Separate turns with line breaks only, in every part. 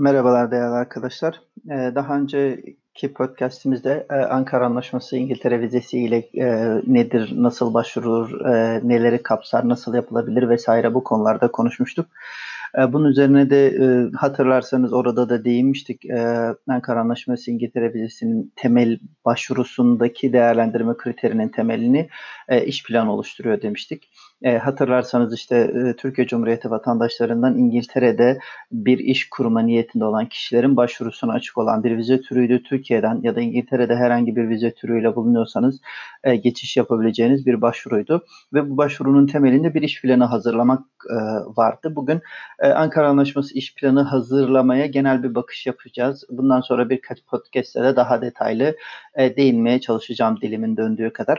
Merhabalar değerli arkadaşlar. Ee, daha önceki podcastimizde e, Ankara Anlaşması İngiltere vizesi ile e, nedir, nasıl başvurulur, e, neleri kapsar, nasıl yapılabilir vesaire bu konularda konuşmuştuk. Bunun üzerine de hatırlarsanız orada da değinmiştik. Ankara Anlaşması İngiltere vizesinin temel başvurusundaki değerlendirme kriterinin temelini iş planı oluşturuyor demiştik. Hatırlarsanız işte Türkiye Cumhuriyeti vatandaşlarından İngiltere'de bir iş kurma niyetinde olan kişilerin başvurusuna açık olan bir vize türüydü. Türkiye'den ya da İngiltere'de herhangi bir vize türüyle bulunuyorsanız geçiş yapabileceğiniz bir başvuruydu. Ve bu başvurunun temelinde bir iş planı hazırlamak vardı. Bugün e, Ankara Anlaşması iş planı hazırlamaya genel bir bakış yapacağız. Bundan sonra birkaç podcast'te de daha detaylı e, değinmeye çalışacağım dilimin döndüğü kadar.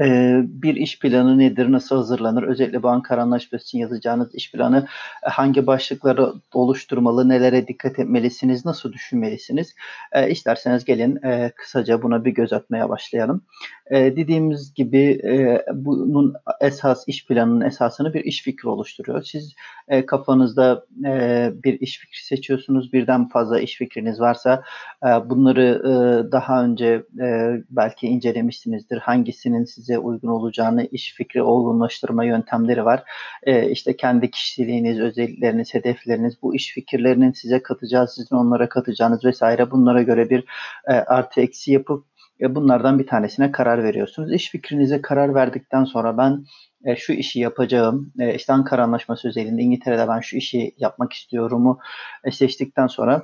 Ee, bir iş planı nedir, nasıl hazırlanır? Özellikle bu Ankara Anlaşması için yazacağınız iş planı e, hangi başlıkları oluşturmalı, nelere dikkat etmelisiniz, nasıl düşünmelisiniz? E, isterseniz gelin e, kısaca buna bir göz atmaya başlayalım. E, dediğimiz gibi bunun esas iş planının esasını bir iş fikri oluşturuyor. Siz kafanızda bir iş fikri seçiyorsunuz, birden fazla iş fikriniz varsa bunları daha önce belki incelemişsinizdir. Hangisinin size uygun olacağını iş fikri olgunlaştırma yöntemleri var. E, işte kendi kişiliğiniz, özellikleriniz, hedefleriniz, bu iş fikirlerinin size katacağı, sizin onlara katacağınız vesaire bunlara göre bir e, artı eksi yapıp e, bunlardan bir tanesine karar veriyorsunuz. İş fikrinize karar verdikten sonra ben e, şu işi yapacağım, e, işte Ankara Anlaşması özelinde İngiltere'de ben şu işi yapmak istiyorumu e, seçtikten sonra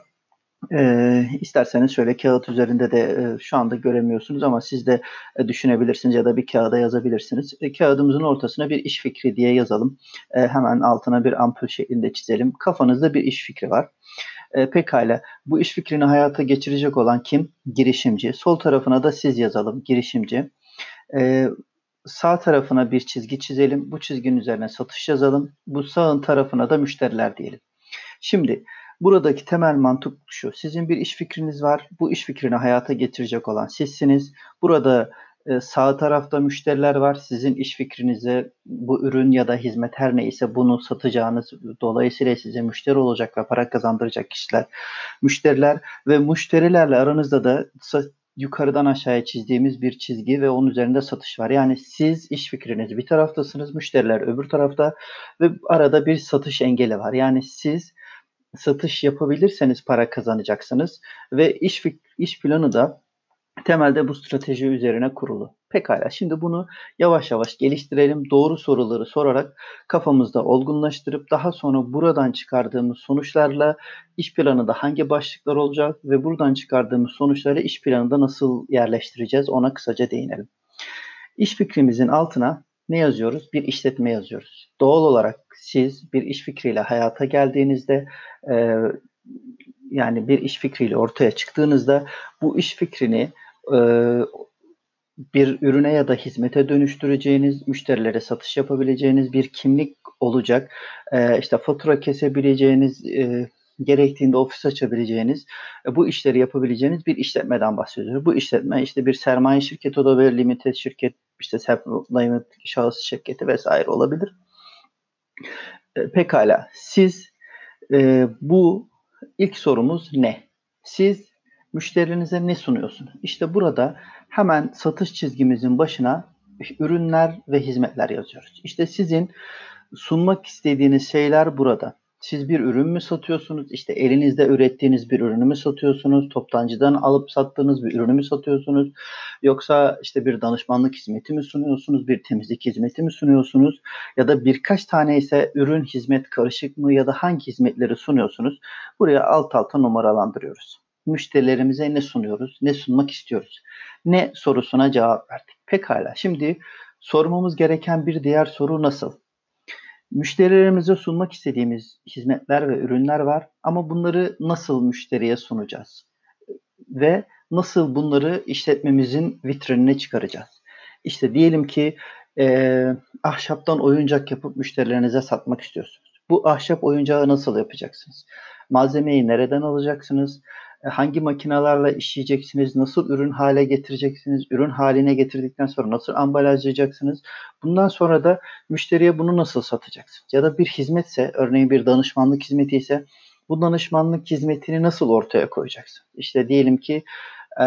e, isterseniz şöyle kağıt üzerinde de e, şu anda göremiyorsunuz ama siz de e, düşünebilirsiniz ya da bir kağıda yazabilirsiniz. E, kağıdımızın ortasına bir iş fikri diye yazalım. E, hemen altına bir ampul şeklinde çizelim. Kafanızda bir iş fikri var. E, pekala bu iş fikrini hayata geçirecek olan kim? Girişimci. Sol tarafına da siz yazalım girişimci. E, sağ tarafına bir çizgi çizelim. Bu çizginin üzerine satış yazalım. Bu sağın tarafına da müşteriler diyelim. Şimdi buradaki temel mantık şu. Sizin bir iş fikriniz var. Bu iş fikrini hayata getirecek olan sizsiniz. Burada e, sağ tarafta müşteriler var. Sizin iş fikrinize bu ürün ya da hizmet her neyse bunu satacağınız dolayısıyla size müşteri olacak ve para kazandıracak kişiler müşteriler ve müşterilerle aranızda da yukarıdan aşağıya çizdiğimiz bir çizgi ve onun üzerinde satış var. Yani siz iş fikriniz bir taraftasınız, müşteriler öbür tarafta ve arada bir satış engeli var. Yani siz satış yapabilirseniz para kazanacaksınız ve iş iş planı da temelde bu strateji üzerine kurulu. Pekala şimdi bunu yavaş yavaş geliştirelim. Doğru soruları sorarak kafamızda olgunlaştırıp daha sonra buradan çıkardığımız sonuçlarla iş planında hangi başlıklar olacak ve buradan çıkardığımız sonuçları iş planında nasıl yerleştireceğiz ona kısaca değinelim. İş fikrimizin altına ne yazıyoruz? Bir işletme yazıyoruz. Doğal olarak siz bir iş fikriyle hayata geldiğinizde e, yani bir iş fikriyle ortaya çıktığınızda bu iş fikrini e, bir ürüne ya da hizmete dönüştüreceğiniz, müşterilere satış yapabileceğiniz bir kimlik olacak. E, işte fatura kesebileceğiniz, e, gerektiğinde ofis açabileceğiniz, e, bu işleri yapabileceğiniz bir işletmeden bahsediyoruz. Bu işletme işte bir sermaye şirketi olabilir, limited şirket, işte self-employment şahıs şirketi vesaire olabilir. E, pekala, siz e, bu ilk sorumuz ne? Siz müşterinize ne sunuyorsunuz? İşte burada hemen satış çizgimizin başına ürünler ve hizmetler yazıyoruz. İşte sizin sunmak istediğiniz şeyler burada. Siz bir ürün mü satıyorsunuz? İşte elinizde ürettiğiniz bir ürünü mü satıyorsunuz? Toptancıdan alıp sattığınız bir ürünü mü satıyorsunuz? Yoksa işte bir danışmanlık hizmeti mi sunuyorsunuz? Bir temizlik hizmeti mi sunuyorsunuz? Ya da birkaç tane ise ürün hizmet karışık mı ya da hangi hizmetleri sunuyorsunuz? Buraya alt alta numaralandırıyoruz müşterilerimize ne sunuyoruz, ne sunmak istiyoruz? Ne sorusuna cevap verdik. Pekala. Şimdi sormamız gereken bir diğer soru nasıl? Müşterilerimize sunmak istediğimiz hizmetler ve ürünler var ama bunları nasıl müşteriye sunacağız? Ve nasıl bunları işletmemizin vitrinine çıkaracağız? İşte diyelim ki e, ahşaptan oyuncak yapıp müşterilerinize satmak istiyorsunuz. Bu ahşap oyuncağı nasıl yapacaksınız? Malzemeyi nereden alacaksınız? E, hangi makinalarla işleyeceksiniz, nasıl ürün hale getireceksiniz, ürün haline getirdikten sonra nasıl ambalajlayacaksınız. Bundan sonra da müşteriye bunu nasıl satacaksınız? Ya da bir hizmetse, örneğin bir danışmanlık hizmeti ise bu danışmanlık hizmetini nasıl ortaya koyacaksın? İşte diyelim ki e,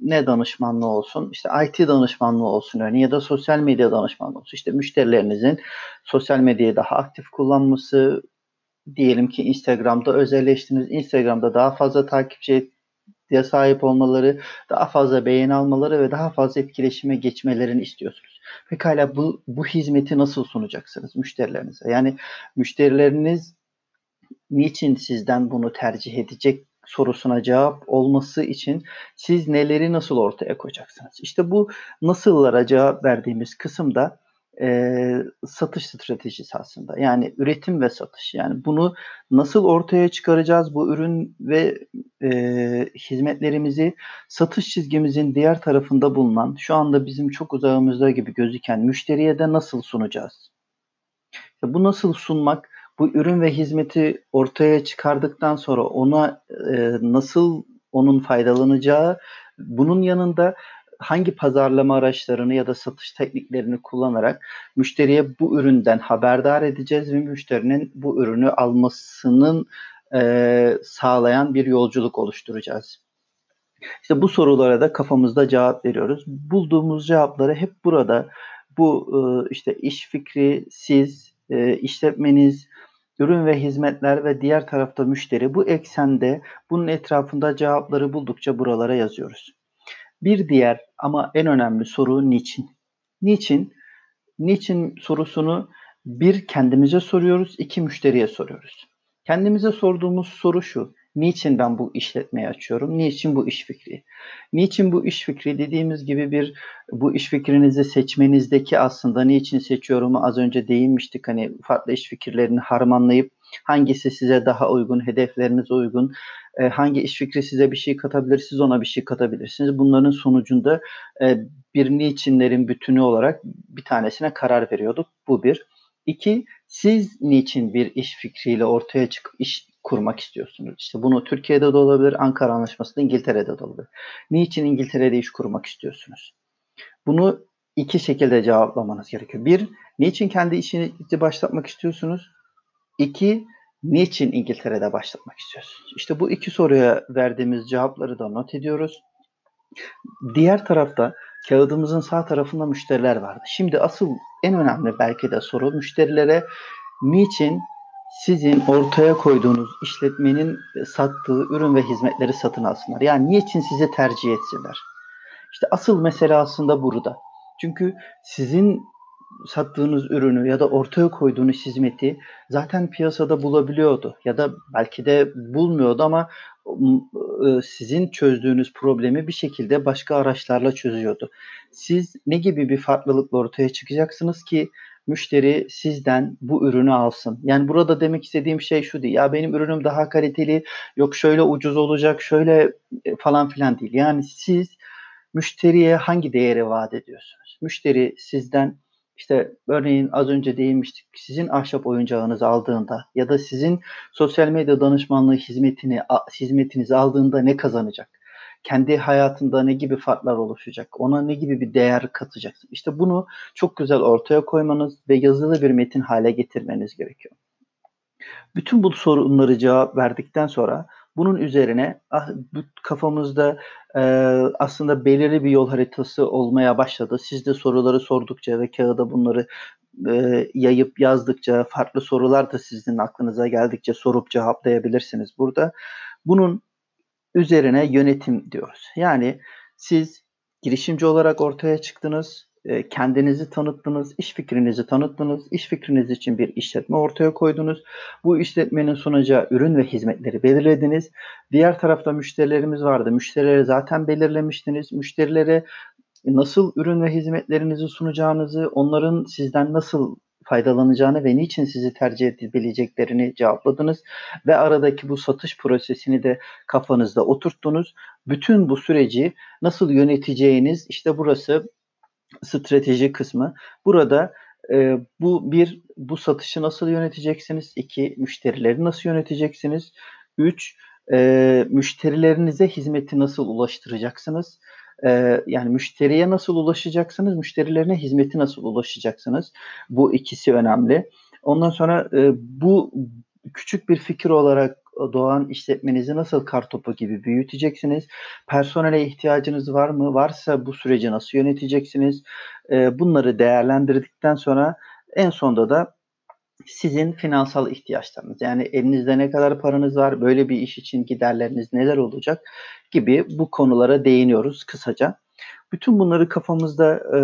ne danışmanlığı olsun? İşte IT danışmanlığı olsun örneğin ya da sosyal medya danışmanlığı olsun. İşte müşterilerinizin sosyal medyayı daha aktif kullanması, diyelim ki Instagram'da özelleştiniz. Instagram'da daha fazla takipçi diye sahip olmaları, daha fazla beğeni almaları ve daha fazla etkileşime geçmelerini istiyorsunuz. Pekala bu, bu hizmeti nasıl sunacaksınız müşterilerinize? Yani müşterileriniz niçin sizden bunu tercih edecek sorusuna cevap olması için siz neleri nasıl ortaya koyacaksınız? İşte bu nasıllara cevap verdiğimiz kısımda e, satış stratejisi aslında. Yani üretim ve satış. Yani bunu nasıl ortaya çıkaracağız? Bu ürün ve e, hizmetlerimizi satış çizgimizin diğer tarafında bulunan, şu anda bizim çok uzağımızda gibi gözüken müşteriye de nasıl sunacağız? İşte bu nasıl sunmak? Bu ürün ve hizmeti ortaya çıkardıktan sonra ona e, nasıl onun faydalanacağı, bunun yanında hangi pazarlama araçlarını ya da satış tekniklerini kullanarak müşteriye bu üründen haberdar edeceğiz ve müşterinin bu ürünü almasının e, sağlayan bir yolculuk oluşturacağız. İşte bu sorulara da kafamızda cevap veriyoruz. Bulduğumuz cevapları hep burada bu e, işte iş fikri, siz, e, işletmeniz, ürün ve hizmetler ve diğer tarafta müşteri bu eksende bunun etrafında cevapları buldukça buralara yazıyoruz. Bir diğer ama en önemli soru niçin? Niçin? Niçin sorusunu bir kendimize soruyoruz, iki müşteriye soruyoruz. Kendimize sorduğumuz soru şu. Niçin ben bu işletmeyi açıyorum? Niçin bu iş fikri? Niçin bu iş fikri dediğimiz gibi bir bu iş fikrinizi seçmenizdeki aslında niçin seçiyorum az önce değinmiştik. Hani farklı iş fikirlerini harmanlayıp hangisi size daha uygun, hedeflerinize uygun, e, hangi iş fikri size bir şey katabilir, siz ona bir şey katabilirsiniz. Bunların sonucunda e, bir niçinlerin bütünü olarak bir tanesine karar veriyorduk. Bu bir. İki, siz niçin bir iş fikriyle ortaya çıkıp iş kurmak istiyorsunuz? İşte bunu Türkiye'de de olabilir, Ankara Anlaşması'nda İngiltere'de de olabilir. Niçin İngiltere'de iş kurmak istiyorsunuz? Bunu iki şekilde cevaplamanız gerekiyor. Bir, niçin kendi işinizi başlatmak istiyorsunuz? İki, niçin İngiltere'de başlatmak istiyorsunuz? İşte bu iki soruya verdiğimiz cevapları da not ediyoruz. Diğer tarafta kağıdımızın sağ tarafında müşteriler vardı. Şimdi asıl en önemli belki de soru müşterilere niçin sizin ortaya koyduğunuz işletmenin sattığı ürün ve hizmetleri satın alsınlar? Yani niçin sizi tercih etsinler? İşte asıl mesele aslında burada. Çünkü sizin sattığınız ürünü ya da ortaya koyduğunuz hizmeti zaten piyasada bulabiliyordu ya da belki de bulmuyordu ama sizin çözdüğünüz problemi bir şekilde başka araçlarla çözüyordu. Siz ne gibi bir farklılıkla ortaya çıkacaksınız ki müşteri sizden bu ürünü alsın. Yani burada demek istediğim şey şu değil. Ya benim ürünüm daha kaliteli, yok şöyle ucuz olacak, şöyle e, falan filan değil. Yani siz müşteriye hangi değeri vaat ediyorsunuz? Müşteri sizden işte örneğin az önce değinmiştik. Sizin ahşap oyuncağınızı aldığında ya da sizin sosyal medya danışmanlığı hizmetini hizmetinizi aldığında ne kazanacak? Kendi hayatında ne gibi farklar oluşacak? Ona ne gibi bir değer katacaksın? İşte bunu çok güzel ortaya koymanız ve yazılı bir metin hale getirmeniz gerekiyor. Bütün bu sorunları cevap verdikten sonra bunun üzerine ah, bu kafamızda e, aslında belirli bir yol haritası olmaya başladı. Siz de soruları sordukça ve kağıda bunları e, yayıp yazdıkça, farklı sorular da sizin aklınıza geldikçe sorup cevaplayabilirsiniz burada. Bunun üzerine yönetim diyoruz. Yani siz girişimci olarak ortaya çıktınız, kendinizi tanıttınız, iş fikrinizi tanıttınız, iş fikriniz için bir işletme ortaya koydunuz. Bu işletmenin sunacağı ürün ve hizmetleri belirlediniz. Diğer tarafta müşterilerimiz vardı. Müşterileri zaten belirlemiştiniz. Müşterilere nasıl ürün ve hizmetlerinizi sunacağınızı, onların sizden nasıl faydalanacağını ve niçin sizi tercih edebileceklerini cevapladınız ve aradaki bu satış prosesini de kafanızda oturttunuz. Bütün bu süreci nasıl yöneteceğiniz işte burası strateji kısmı. Burada e, bu bir bu satışı nasıl yöneteceksiniz? İki müşterileri nasıl yöneteceksiniz? Üç e, müşterilerinize hizmeti nasıl ulaştıracaksınız? E, yani müşteriye nasıl ulaşacaksınız? Müşterilerine hizmeti nasıl ulaşacaksınız? Bu ikisi önemli. Ondan sonra e, bu küçük bir fikir olarak doğan işletmenizi nasıl kartopu gibi büyüteceksiniz? Personele ihtiyacınız var mı? Varsa bu süreci nasıl yöneteceksiniz? Bunları değerlendirdikten sonra en sonda da sizin finansal ihtiyaçlarınız yani elinizde ne kadar paranız var, böyle bir iş için giderleriniz neler olacak gibi bu konulara değiniyoruz kısaca. Bütün bunları kafamızda e,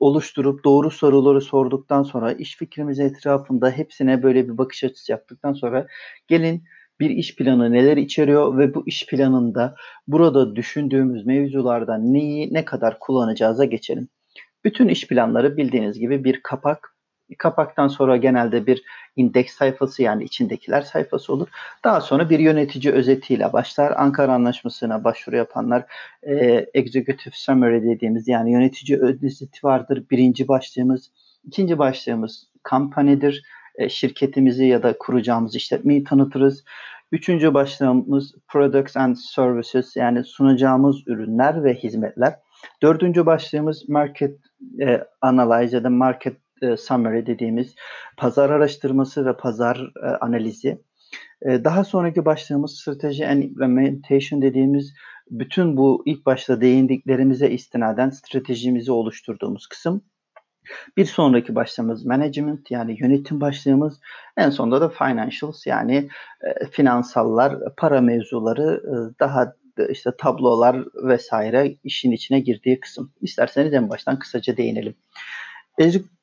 oluşturup doğru soruları sorduktan sonra iş fikrimiz etrafında hepsine böyle bir bakış açısı yaptıktan sonra gelin bir iş planı neler içeriyor ve bu iş planında burada düşündüğümüz mevzulardan neyi ne kadar kullanacağıza geçelim. Bütün iş planları bildiğiniz gibi bir kapak Kapaktan sonra genelde bir indeks sayfası yani içindekiler sayfası olur. Daha sonra bir yönetici özetiyle başlar. Ankara Anlaşması'na başvuru yapanlar e, Executive Summary dediğimiz yani yönetici özeti vardır. Birinci başlığımız. ikinci başlığımız kampanya'dır. E, şirketimizi ya da kuracağımız işletmeyi tanıtırız. Üçüncü başlığımız Products and Services yani sunacağımız ürünler ve hizmetler. Dördüncü başlığımız Market e, Analyze ya da Market e, summary dediğimiz pazar araştırması ve pazar e, analizi. E, daha sonraki başlığımız strateji and implementation dediğimiz bütün bu ilk başta değindiklerimize istinaden stratejimizi oluşturduğumuz kısım. Bir sonraki başlığımız management yani yönetim başlığımız. En sonunda da financials yani e, finansallar, para mevzuları, e, daha işte tablolar vesaire işin içine girdiği kısım. İsterseniz en baştan kısaca değinelim.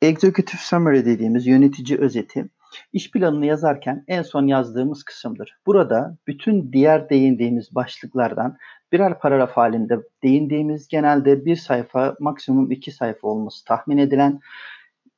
Executive Summary dediğimiz yönetici özeti iş planını yazarken en son yazdığımız kısımdır. Burada bütün diğer değindiğimiz başlıklardan birer paragraf halinde değindiğimiz genelde bir sayfa maksimum iki sayfa olması tahmin edilen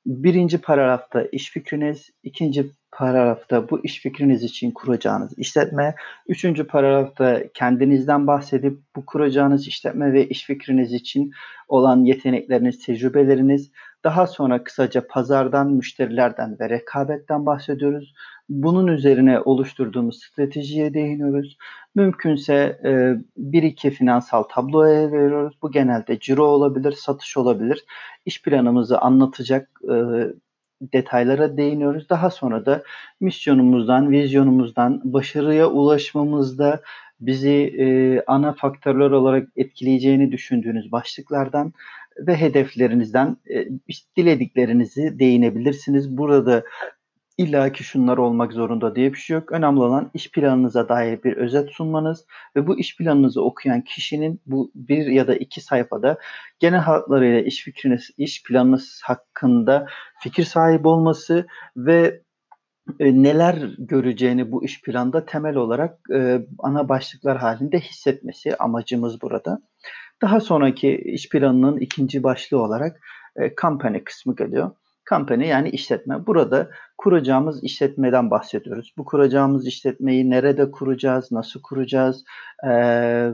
birinci paragrafta iş fikriniz, ikinci paragrafta bu iş fikriniz için kuracağınız işletme, üçüncü paragrafta kendinizden bahsedip bu kuracağınız işletme ve iş fikriniz için olan yetenekleriniz, tecrübeleriniz, daha sonra kısaca pazardan, müşterilerden ve rekabetten bahsediyoruz. Bunun üzerine oluşturduğumuz stratejiye değiniyoruz. Mümkünse e, bir iki finansal tabloya veriyoruz. Bu genelde ciro olabilir, satış olabilir. İş planımızı anlatacak e, detaylara değiniyoruz. Daha sonra da misyonumuzdan, vizyonumuzdan, başarıya ulaşmamızda bizi e, ana faktörler olarak etkileyeceğini düşündüğünüz başlıklardan ve hedeflerinizden e, dilediklerinizi değinebilirsiniz. Burada illa ki şunlar olmak zorunda diye bir şey yok. Önemli olan iş planınıza dair bir özet sunmanız ve bu iş planınızı okuyan kişinin bu bir ya da iki sayfada genel hatlarıyla iş fikriniz, iş planınız hakkında fikir sahibi olması ve e, neler göreceğini bu iş planda temel olarak e, ana başlıklar halinde hissetmesi amacımız burada. Daha sonraki iş planının ikinci başlığı olarak e, company kısmı geliyor. Company yani işletme. Burada kuracağımız işletmeden bahsediyoruz. Bu kuracağımız işletmeyi nerede kuracağız, nasıl kuracağız, ee,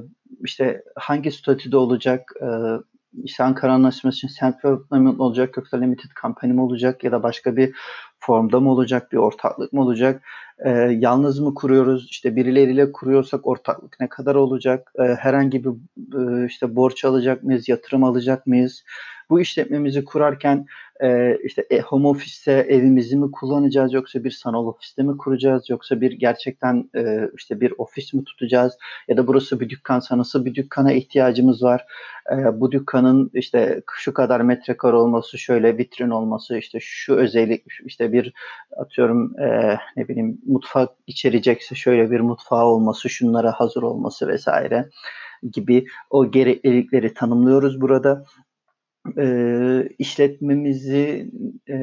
işte hangi statüde olacak, ee, işte Ankara Anlaşması için self-employment olacak yoksa limited company mi olacak ya da başka bir formda mı olacak, bir ortaklık mı olacak, e, yalnız mı kuruyoruz, işte birileriyle kuruyorsak ortaklık ne kadar olacak, e, herhangi bir e, işte borç alacak mıyız, yatırım alacak mıyız, bu işletmemizi kurarken e, işte e, home office'te evimizi mi kullanacağız yoksa bir sanal ofiste mi kuracağız yoksa bir gerçekten e, işte bir ofis mi tutacağız ya da burası bir dükkansa nasıl bir dükkana ihtiyacımız var? E, bu dükkanın işte şu kadar metrekare olması şöyle vitrin olması işte şu özellik işte bir atıyorum e, ne bileyim mutfak içerecekse şöyle bir mutfağı olması şunlara hazır olması vesaire gibi o gereklilikleri tanımlıyoruz burada e, işletmemizi e,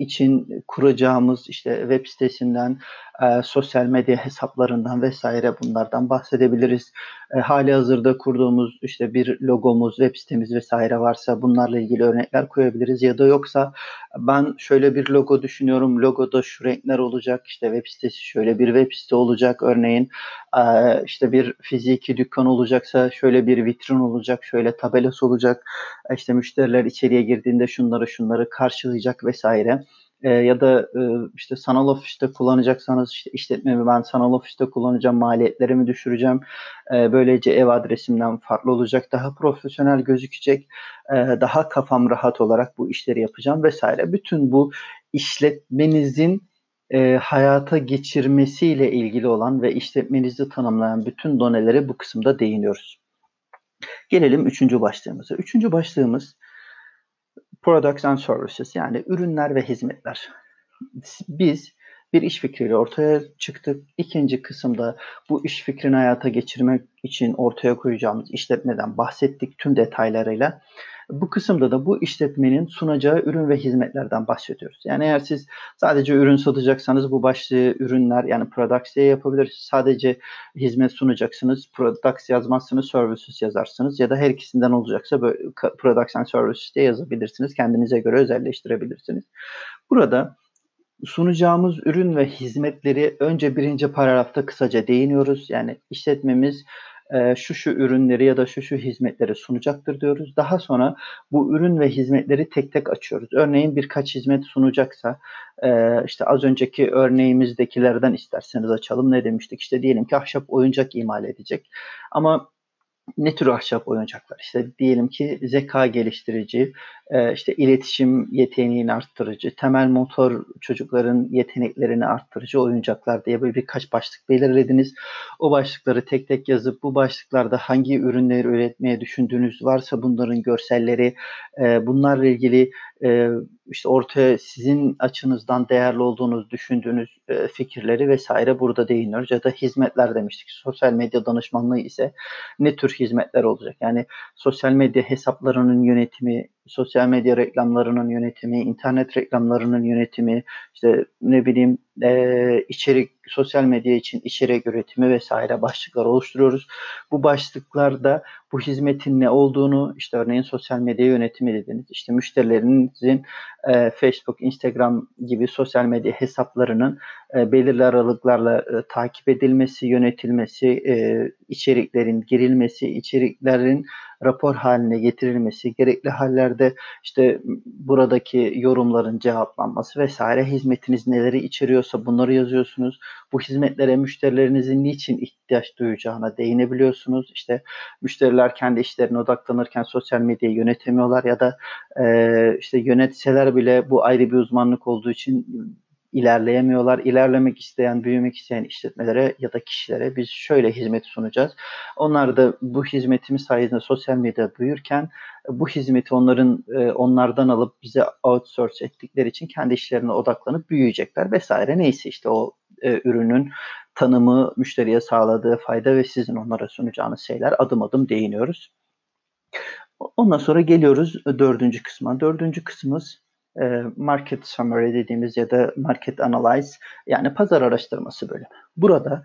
için kuracağımız işte web sitesinden, e, sosyal medya hesaplarından vesaire bunlardan bahsedebiliriz. E, hali hazırda kurduğumuz işte bir logomuz, web sitemiz vesaire varsa bunlarla ilgili örnekler koyabiliriz ya da yoksa ben şöyle bir logo düşünüyorum. Logoda şu renkler olacak. işte web sitesi şöyle bir web site olacak örneğin. E, işte bir fiziki dükkan olacaksa şöyle bir vitrin olacak, şöyle tabelası olacak. E, işte müşteriler içeriye girdiğinde şunları şunları karşılayacak vesaire. E, ya da e, işte sanal ofiste kullanacaksanız işte işletmemi ben sanal ofiste kullanacağım maliyetlerimi düşüreceğim? E, böylece ev adresimden farklı olacak daha profesyonel gözükecek e, daha kafam rahat olarak bu işleri yapacağım vesaire. Bütün bu işletmenizin e, hayata geçirmesiyle ilgili olan ve işletmenizi tanımlayan bütün donelere bu kısımda değiniyoruz. Gelelim üçüncü başlığımıza. Üçüncü başlığımız Products and Services yani ürünler ve hizmetler. Biz bir iş fikriyle ortaya çıktık. İkinci kısımda bu iş fikrini hayata geçirmek için ortaya koyacağımız işletmeden bahsettik tüm detaylarıyla. Bu kısımda da bu işletmenin sunacağı ürün ve hizmetlerden bahsediyoruz. Yani eğer siz sadece ürün satacaksanız bu başlığı ürünler yani products diye yapabilirsiniz. Sadece hizmet sunacaksınız. Products yazmazsınız, services yazarsınız ya da her ikisinden olacaksa böyle products and services diye yazabilirsiniz. Kendinize göre özelleştirebilirsiniz. Burada sunacağımız ürün ve hizmetleri önce birinci paragrafta kısaca değiniyoruz. Yani işletmemiz e, şu şu ürünleri ya da şu şu hizmetleri sunacaktır diyoruz. Daha sonra bu ürün ve hizmetleri tek tek açıyoruz. Örneğin birkaç hizmet sunacaksa e, işte az önceki örneğimizdekilerden isterseniz açalım. Ne demiştik? İşte diyelim ki ahşap oyuncak imal edecek. Ama ne tür ahşap oyuncaklar? İşte diyelim ki zeka geliştirici, e, işte iletişim yeteneğini arttırıcı, temel motor çocukların yeteneklerini arttırıcı oyuncaklar diye böyle birkaç başlık belirlediniz. O başlıkları tek tek yazıp bu başlıklarda hangi ürünleri üretmeye düşündüğünüz varsa bunların görselleri, e, bunlarla ilgili e, işte ortaya sizin açınızdan değerli olduğunuz düşündüğünüz fikirleri vesaire burada değiniyoruz. Ya da hizmetler demiştik. Sosyal medya danışmanlığı ise ne tür hizmetler olacak? Yani sosyal medya hesaplarının yönetimi, sosyal medya reklamlarının yönetimi, internet reklamlarının yönetimi, işte ne bileyim e, içerik, sosyal medya için içerik üretimi vesaire başlıklar oluşturuyoruz. Bu başlıklarda bu hizmetin ne olduğunu, işte örneğin sosyal medya yönetimi dediniz, işte müşterilerinizin e, Facebook, Instagram gibi sosyal medya hesaplarının e, belirli aralıklarla e, takip edilmesi, yönetilmesi, e, içeriklerin girilmesi, içeriklerin rapor haline getirilmesi, gerekli hallerde işte buradaki yorumların cevaplanması vesaire hizmetiniz neleri içeriyorsa bunları yazıyorsunuz. Bu hizmetlere müşterilerinizin niçin ihtiyaç duyacağına değinebiliyorsunuz. İşte müşteriler kendi işlerine odaklanırken sosyal medyayı yönetemiyorlar ya da e, işte yönetseler bile bu ayrı bir uzmanlık olduğu için ilerleyemiyorlar. İlerlemek isteyen, büyümek isteyen işletmelere ya da kişilere biz şöyle hizmet sunacağız. Onlar da bu hizmetimiz sayesinde sosyal medyada büyürken bu hizmeti onların e, onlardan alıp bize outsource ettikleri için kendi işlerine odaklanıp büyüyecekler vesaire. Neyse işte o e, ürünün tanımı, müşteriye sağladığı fayda ve sizin onlara sunacağınız şeyler adım adım değiniyoruz. Ondan sonra geliyoruz dördüncü kısma. Dördüncü kısmımız market summary dediğimiz ya da market analyze yani pazar araştırması bölümü. Burada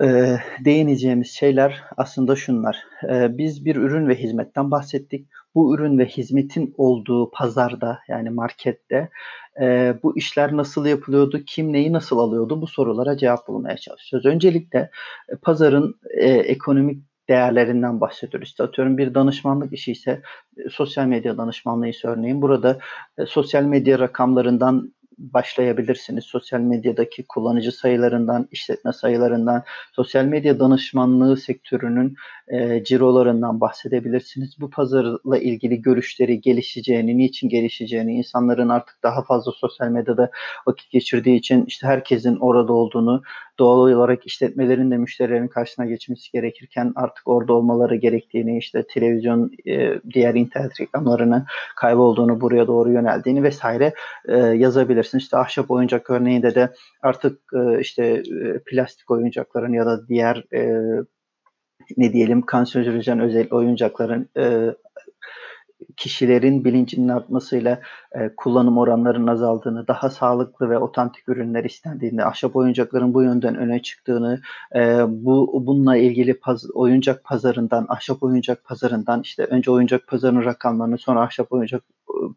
e, değineceğimiz şeyler aslında şunlar. E, biz bir ürün ve hizmetten bahsettik. Bu ürün ve hizmetin olduğu pazarda yani markette e, bu işler nasıl yapılıyordu, kim neyi nasıl alıyordu bu sorulara cevap bulmaya çalışıyoruz. Öncelikle e, pazarın e, ekonomik değerlerinden bahsediyoruz. İşte atıyorum bir danışmanlık işi ise e, sosyal medya danışmanlığı ise örneğin burada e, sosyal medya rakamlarından başlayabilirsiniz. Sosyal medyadaki kullanıcı sayılarından, işletme sayılarından, sosyal medya danışmanlığı sektörünün e, cirolarından bahsedebilirsiniz. Bu pazarla ilgili görüşleri gelişeceğini, niçin gelişeceğini, insanların artık daha fazla sosyal medyada vakit geçirdiği için işte herkesin orada olduğunu, doğal olarak işletmelerin de müşterilerin karşısına geçmesi gerekirken artık orada olmaları gerektiğini, işte televizyon, e, diğer internet reklamlarını kaybolduğunu, buraya doğru yöneldiğini vesaire e, yazabilirsiniz. İşte ahşap oyuncak örneğinde de artık e, işte e, plastik oyuncakların ya da diğer e, ne diyelim kanserojen özel oyuncakların e, kişilerin bilincinin artmasıyla e, kullanım oranlarının azaldığını, daha sağlıklı ve otantik ürünler istendiğini, ahşap oyuncakların bu yönden öne çıktığını, e, bu bununla ilgili paz, oyuncak pazarından, ahşap oyuncak pazarından işte önce oyuncak pazarının rakamlarını, sonra ahşap oyuncak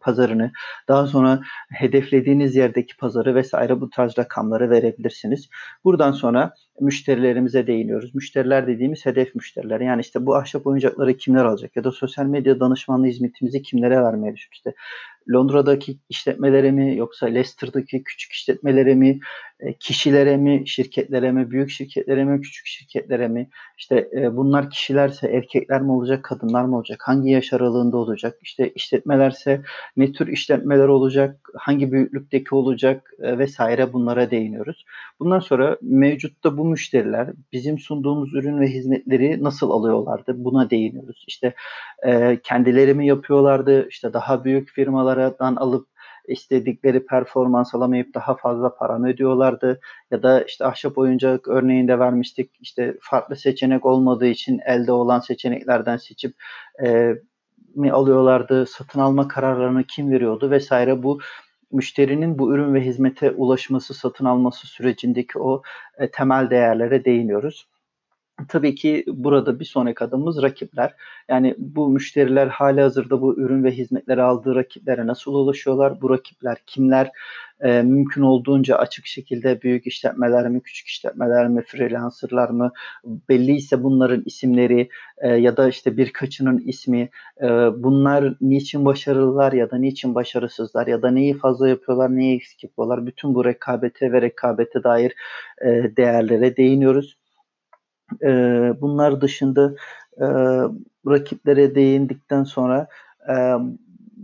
pazarını, daha sonra hedeflediğiniz yerdeki pazarı vesaire bu tarz rakamları verebilirsiniz. Buradan sonra müşterilerimize değiniyoruz. Müşteriler dediğimiz hedef müşteriler. Yani işte bu ahşap oyuncakları kimler alacak ya da sosyal medya danışmanlığı hizmetimizi kimlere vermeye düşünüyoruz? İşte Londra'daki işletmelere mi yoksa Leicester'daki küçük işletmelere mi, e, kişilere mi, şirketlere mi, büyük şirketlere mi, küçük şirketlere mi? İşte e, bunlar kişilerse erkekler mi olacak, kadınlar mı olacak? Hangi yaş aralığında olacak? İşte işletmelerse ne tür işletmeler olacak? Hangi büyüklükteki olacak e, vesaire bunlara değiniyoruz. Bundan sonra mevcutta bu müşteriler bizim sunduğumuz ürün ve hizmetleri nasıl alıyorlardı buna değiniyoruz. İşte e, kendileri mi yapıyorlardı işte daha büyük firmalardan alıp istedikleri performans alamayıp daha fazla para mı ödüyorlardı ya da işte ahşap oyuncak örneğinde vermiştik işte farklı seçenek olmadığı için elde olan seçeneklerden seçip e, mi alıyorlardı satın alma kararlarını kim veriyordu vesaire bu müşterinin bu ürün ve hizmete ulaşması satın alması sürecindeki o e, temel değerlere değiniyoruz. Tabii ki burada bir sonraki adımımız rakipler. Yani bu müşteriler hali hazırda bu ürün ve hizmetleri aldığı rakiplere nasıl ulaşıyorlar? Bu rakipler kimler? E, mümkün olduğunca açık şekilde büyük işletmeler mi, küçük işletmeler mi, freelancerlar mı? Belli ise bunların isimleri e, ya da işte birkaçının ismi. E, bunlar niçin başarılılar ya da niçin başarısızlar ya da neyi fazla yapıyorlar, neyi eksik yapıyorlar? Bütün bu rekabete ve rekabete dair e, değerlere değiniyoruz. E, bunlar dışında e, rakiplere değindikten sonra e,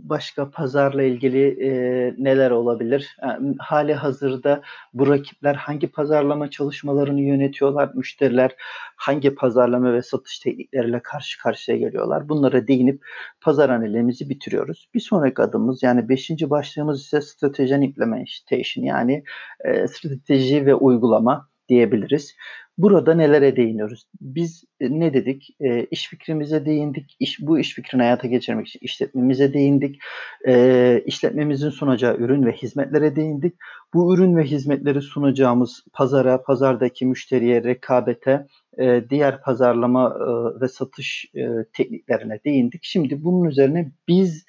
başka pazarla ilgili e, neler olabilir? Yani, hali hazırda bu rakipler hangi pazarlama çalışmalarını yönetiyorlar? Müşteriler hangi pazarlama ve satış teknikleriyle karşı karşıya geliyorlar? Bunlara değinip pazar analizimizi bitiriyoruz. Bir sonraki adımımız yani beşinci başlığımız ise strateji implementation yani e, strateji ve uygulama diyebiliriz. Burada nelere değiniyoruz? Biz e, ne dedik? E, iş fikrimize değindik. İş, bu iş fikrini hayata geçirmek için işletmemize değindik. E, işletmemizin sunacağı ürün ve hizmetlere değindik. Bu ürün ve hizmetleri sunacağımız pazara, pazardaki müşteriye, rekabete, e, diğer pazarlama e, ve satış e, tekniklerine değindik. Şimdi bunun üzerine biz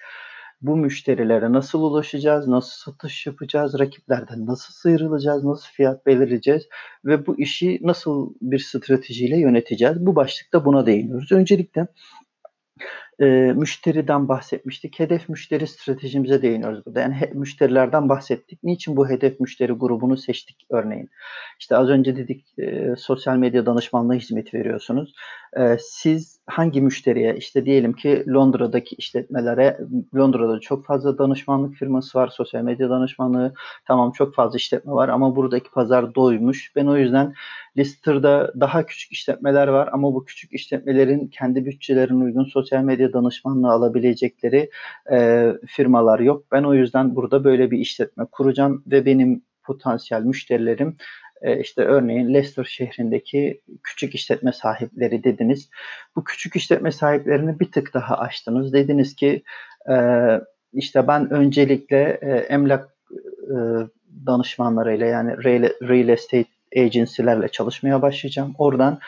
bu müşterilere nasıl ulaşacağız, nasıl satış yapacağız, rakiplerden nasıl sıyrılacağız, nasıl fiyat belirleyeceğiz ve bu işi nasıl bir stratejiyle yöneteceğiz? Bu başlıkta buna değiniyoruz. Öncelikle e, müşteriden bahsetmiştik. Hedef müşteri stratejimize değiniyoruz burada. Yani he, müşterilerden bahsettik. Niçin bu hedef müşteri grubunu seçtik örneğin? İşte az önce dedik e, sosyal medya danışmanlığı hizmeti veriyorsunuz. E, siz hangi müşteriye işte diyelim ki Londra'daki işletmelere Londra'da çok fazla danışmanlık firması var. Sosyal medya danışmanlığı tamam çok fazla işletme var ama buradaki pazar doymuş. Ben o yüzden Lister'da daha küçük işletmeler var ama bu küçük işletmelerin kendi bütçelerine uygun sosyal medya danışmanlığı alabilecekleri e, firmalar yok. Ben o yüzden burada böyle bir işletme kuracağım ve benim potansiyel müşterilerim e, işte örneğin Leicester şehrindeki küçük işletme sahipleri dediniz. Bu küçük işletme sahiplerini bir tık daha açtınız. Dediniz ki e, işte ben öncelikle e, emlak danışmanlarıyla yani real, real estate agency'lerle çalışmaya başlayacağım. Oradan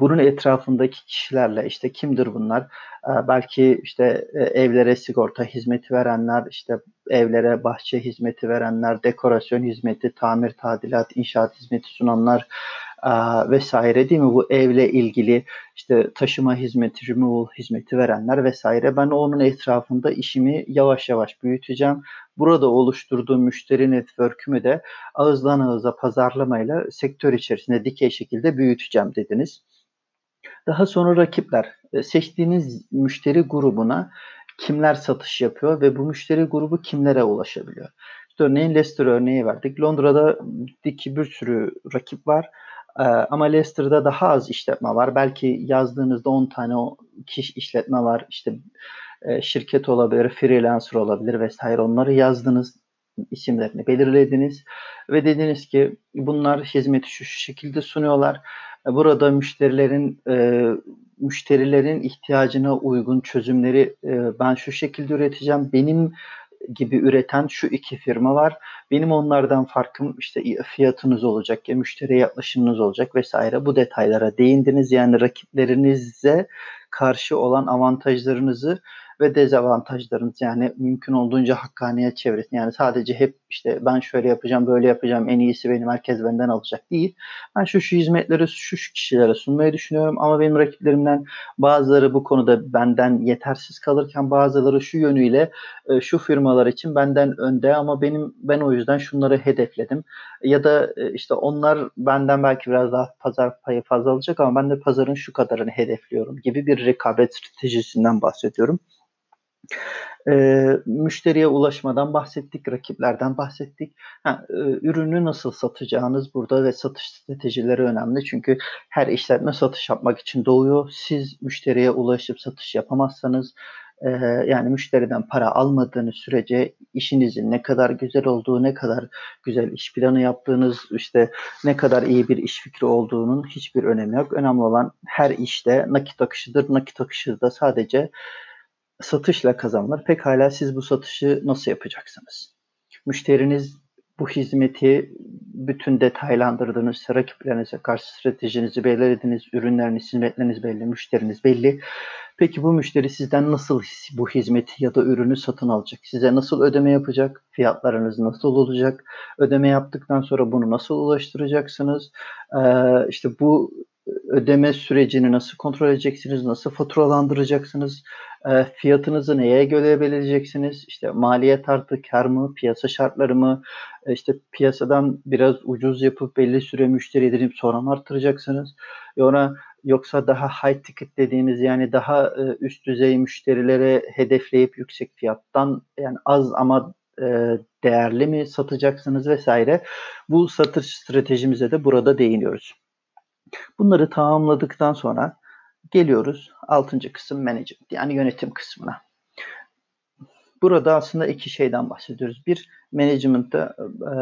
bunun etrafındaki kişilerle işte kimdir bunlar? Ee, belki işte e, evlere sigorta hizmeti verenler, işte evlere bahçe hizmeti verenler, dekorasyon hizmeti, tamir, tadilat, inşaat hizmeti sunanlar vesaire değil mi? Bu evle ilgili işte taşıma hizmeti, removal hizmeti verenler vesaire. Ben onun etrafında işimi yavaş yavaş büyüteceğim. Burada oluşturduğum müşteri network'ümü de ağızdan ağıza pazarlamayla sektör içerisinde dikey şekilde büyüteceğim dediniz. Daha sonra rakipler. Seçtiğiniz müşteri grubuna kimler satış yapıyor ve bu müşteri grubu kimlere ulaşabiliyor? İşte örneğin Leicester örneği verdik. Londra'da bir sürü rakip var. E, ama Leicester'da daha az işletme var. Belki yazdığınızda 10 tane kişi işletme var. İşte e, şirket olabilir, freelancer olabilir vesaire. Onları yazdınız, isimlerini belirlediniz ve dediniz ki bunlar hizmeti şu, şu şekilde sunuyorlar Burada müşterilerin e, müşterilerin ihtiyacına uygun çözümleri e, ben şu şekilde üreteceğim. Benim gibi üreten şu iki firma var. Benim onlardan farkım işte fiyatınız olacak ya müşteriye yaklaşımınız olacak vesaire. Bu detaylara değindiniz. Yani rakiplerinize karşı olan avantajlarınızı ve dezavantajlarınız yani mümkün olduğunca hakkaniyet çevresin. Yani sadece hep işte ben şöyle yapacağım, böyle yapacağım, en iyisi benim, herkes benden alacak değil. Ben şu şu hizmetleri şu şu kişilere sunmayı düşünüyorum ama benim rakiplerimden bazıları bu konuda benden yetersiz kalırken bazıları şu yönüyle e, şu firmalar için benden önde ama benim ben o yüzden şunları hedefledim. Ya da e, işte onlar benden belki biraz daha pazar payı fazla alacak ama ben de pazarın şu kadarını hedefliyorum gibi bir rekabet stratejisinden bahsediyorum. E, müşteriye ulaşmadan bahsettik, rakiplerden bahsettik. Ha, e, ürünü nasıl satacağınız burada ve satış stratejileri önemli. Çünkü her işletme satış yapmak için doğuyor. Siz müşteriye ulaşıp satış yapamazsanız e, yani müşteriden para almadığınız sürece işinizin ne kadar güzel olduğu, ne kadar güzel iş planı yaptığınız, işte ne kadar iyi bir iş fikri olduğunun hiçbir önemi yok. Önemli olan her işte nakit akışıdır. Nakit akışı da sadece satışla kazanılır. Pekala siz bu satışı nasıl yapacaksınız? Müşteriniz bu hizmeti bütün detaylandırdınız, rakiplerinize karşı stratejinizi belirlediniz, ürünleriniz, hizmetleriniz belli, müşteriniz belli. Peki bu müşteri sizden nasıl bu hizmeti ya da ürünü satın alacak? Size nasıl ödeme yapacak? Fiyatlarınız nasıl olacak? Ödeme yaptıktan sonra bunu nasıl ulaştıracaksınız? Ee, işte bu ödeme sürecini nasıl kontrol edeceksiniz? Nasıl faturalandıracaksınız? E, fiyatınızı neye göre belirleyeceksiniz? İşte maliyet artı kar mı? Piyasa şartları mı? E, işte piyasadan biraz ucuz yapıp belli süre müşteri edinip sonra mı arttıracaksınız? Sonra yoksa daha high ticket dediğimiz yani daha e, üst düzey müşterilere hedefleyip yüksek fiyattan yani az ama e, değerli mi satacaksınız vesaire. Bu satış stratejimize de burada değiniyoruz. Bunları tamamladıktan sonra geliyoruz altıncı kısım management yani yönetim kısmına. Burada aslında iki şeyden bahsediyoruz. Bir, management'ta e,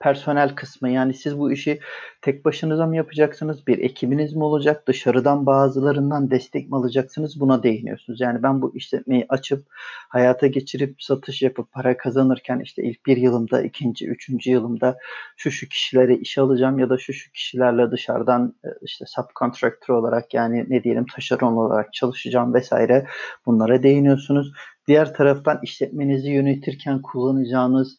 personel kısmı yani siz bu işi tek başınıza mı yapacaksınız? Bir ekibiniz mi olacak? Dışarıdan bazılarından destek mi alacaksınız? Buna değiniyorsunuz. Yani ben bu işletmeyi açıp hayata geçirip satış yapıp para kazanırken işte ilk bir yılımda, ikinci, üçüncü yılımda şu şu kişileri işe alacağım ya da şu şu kişilerle dışarıdan e, işte subcontractor olarak yani ne diyelim taşeron olarak çalışacağım vesaire bunlara değiniyorsunuz. Diğer taraftan işletmenizi yönetirken kullanacağınız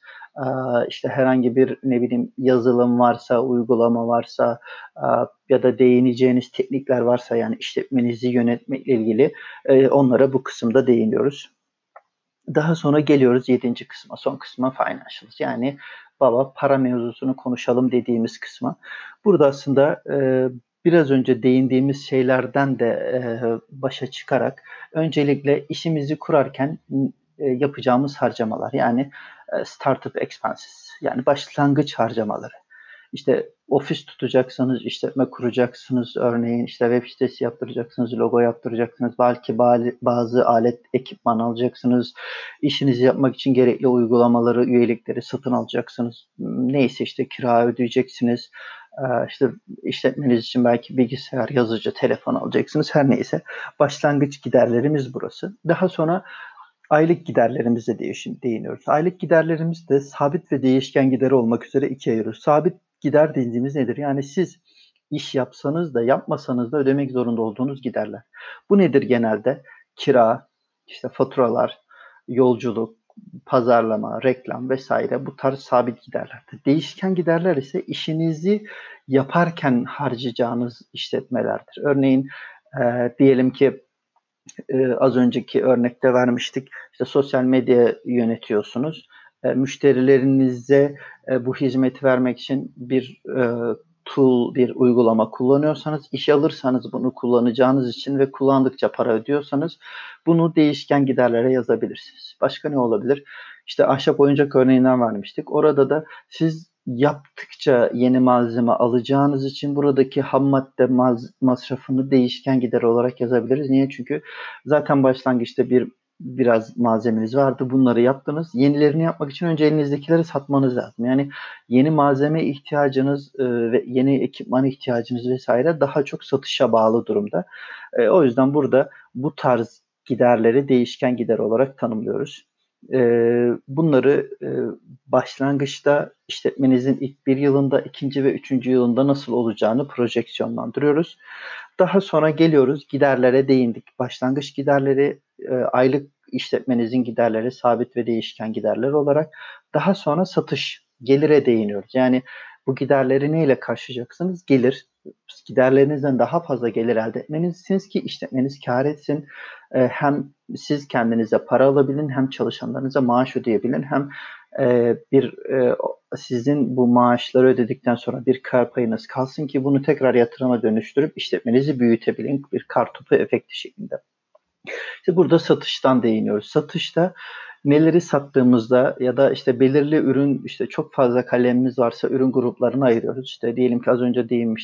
işte herhangi bir ne bileyim yazılım varsa, uygulama varsa ya da değineceğiniz teknikler varsa yani işletmenizi yönetmekle ilgili onlara bu kısımda değiniyoruz. Daha sonra geliyoruz yedinci kısma, son kısma financials. Yani baba para mevzusunu konuşalım dediğimiz kısma. Burada aslında biraz önce değindiğimiz şeylerden de başa çıkarak öncelikle işimizi kurarken yapacağımız harcamalar yani e, startup expenses yani başlangıç harcamaları. İşte ofis tutacaksanız, işletme kuracaksınız örneğin işte web sitesi yaptıracaksınız, logo yaptıracaksınız, belki bazı alet ekipman alacaksınız, işinizi yapmak için gerekli uygulamaları, üyelikleri satın alacaksınız. Neyse işte kira ödeyeceksiniz, e, işte işletmeniz için belki bilgisayar, yazıcı, telefon alacaksınız her neyse. Başlangıç giderlerimiz burası. Daha sonra aylık giderlerimize değiniyoruz. Aylık giderlerimiz de sabit ve değişken gider olmak üzere ikiye ayırıyoruz. Sabit gider dediğimiz nedir? Yani siz iş yapsanız da yapmasanız da ödemek zorunda olduğunuz giderler. Bu nedir genelde? Kira, işte faturalar, yolculuk, pazarlama, reklam vesaire bu tarz sabit giderlerdir. Değişken giderler ise işinizi yaparken harcayacağınız işletmelerdir. Örneğin e, diyelim ki e, az önceki örnekte vermiştik. İşte sosyal medya yönetiyorsunuz. E, müşterilerinize e, bu hizmeti vermek için bir e, tool, bir uygulama kullanıyorsanız, iş alırsanız bunu kullanacağınız için ve kullandıkça para ödüyorsanız bunu değişken giderlere yazabilirsiniz. Başka ne olabilir? İşte ahşap oyuncak örneğinden vermiştik. Orada da siz yaptıkça yeni malzeme alacağınız için buradaki ham madde maz- masrafını değişken gider olarak yazabiliriz. Niye? Çünkü zaten başlangıçta bir biraz malzemeniz vardı. Bunları yaptınız. Yenilerini yapmak için önce elinizdekileri satmanız lazım. Yani yeni malzeme ihtiyacınız e, ve yeni ekipman ihtiyacınız vesaire daha çok satışa bağlı durumda. E, o yüzden burada bu tarz giderleri değişken gider olarak tanımlıyoruz. E, bunları e, başlangıçta işletmenizin ilk bir yılında, ikinci ve üçüncü yılında nasıl olacağını projeksiyonlandırıyoruz. Daha sonra geliyoruz giderlere değindik. Başlangıç giderleri, e, aylık işletmenizin giderleri sabit ve değişken giderler olarak. Daha sonra satış, gelire değiniyoruz. Yani bu giderleri neyle karşılayacaksınız? Gelir. Giderlerinizden daha fazla gelir elde etmelisiniz ki işletmeniz kar etsin. Hem siz kendinize para alabilin hem çalışanlarınıza maaş ödeyebilin hem e, bir e, sizin bu maaşları ödedikten sonra bir kar payınız kalsın ki bunu tekrar yatırıma dönüştürüp işletmenizi büyütebilin bir kar topu efekti şeklinde. İşte burada satıştan değiniyoruz. Satışta neleri sattığımızda ya da işte belirli ürün işte çok fazla kalemimiz varsa ürün gruplarına ayırıyoruz. İşte diyelim ki az önce değinmiştim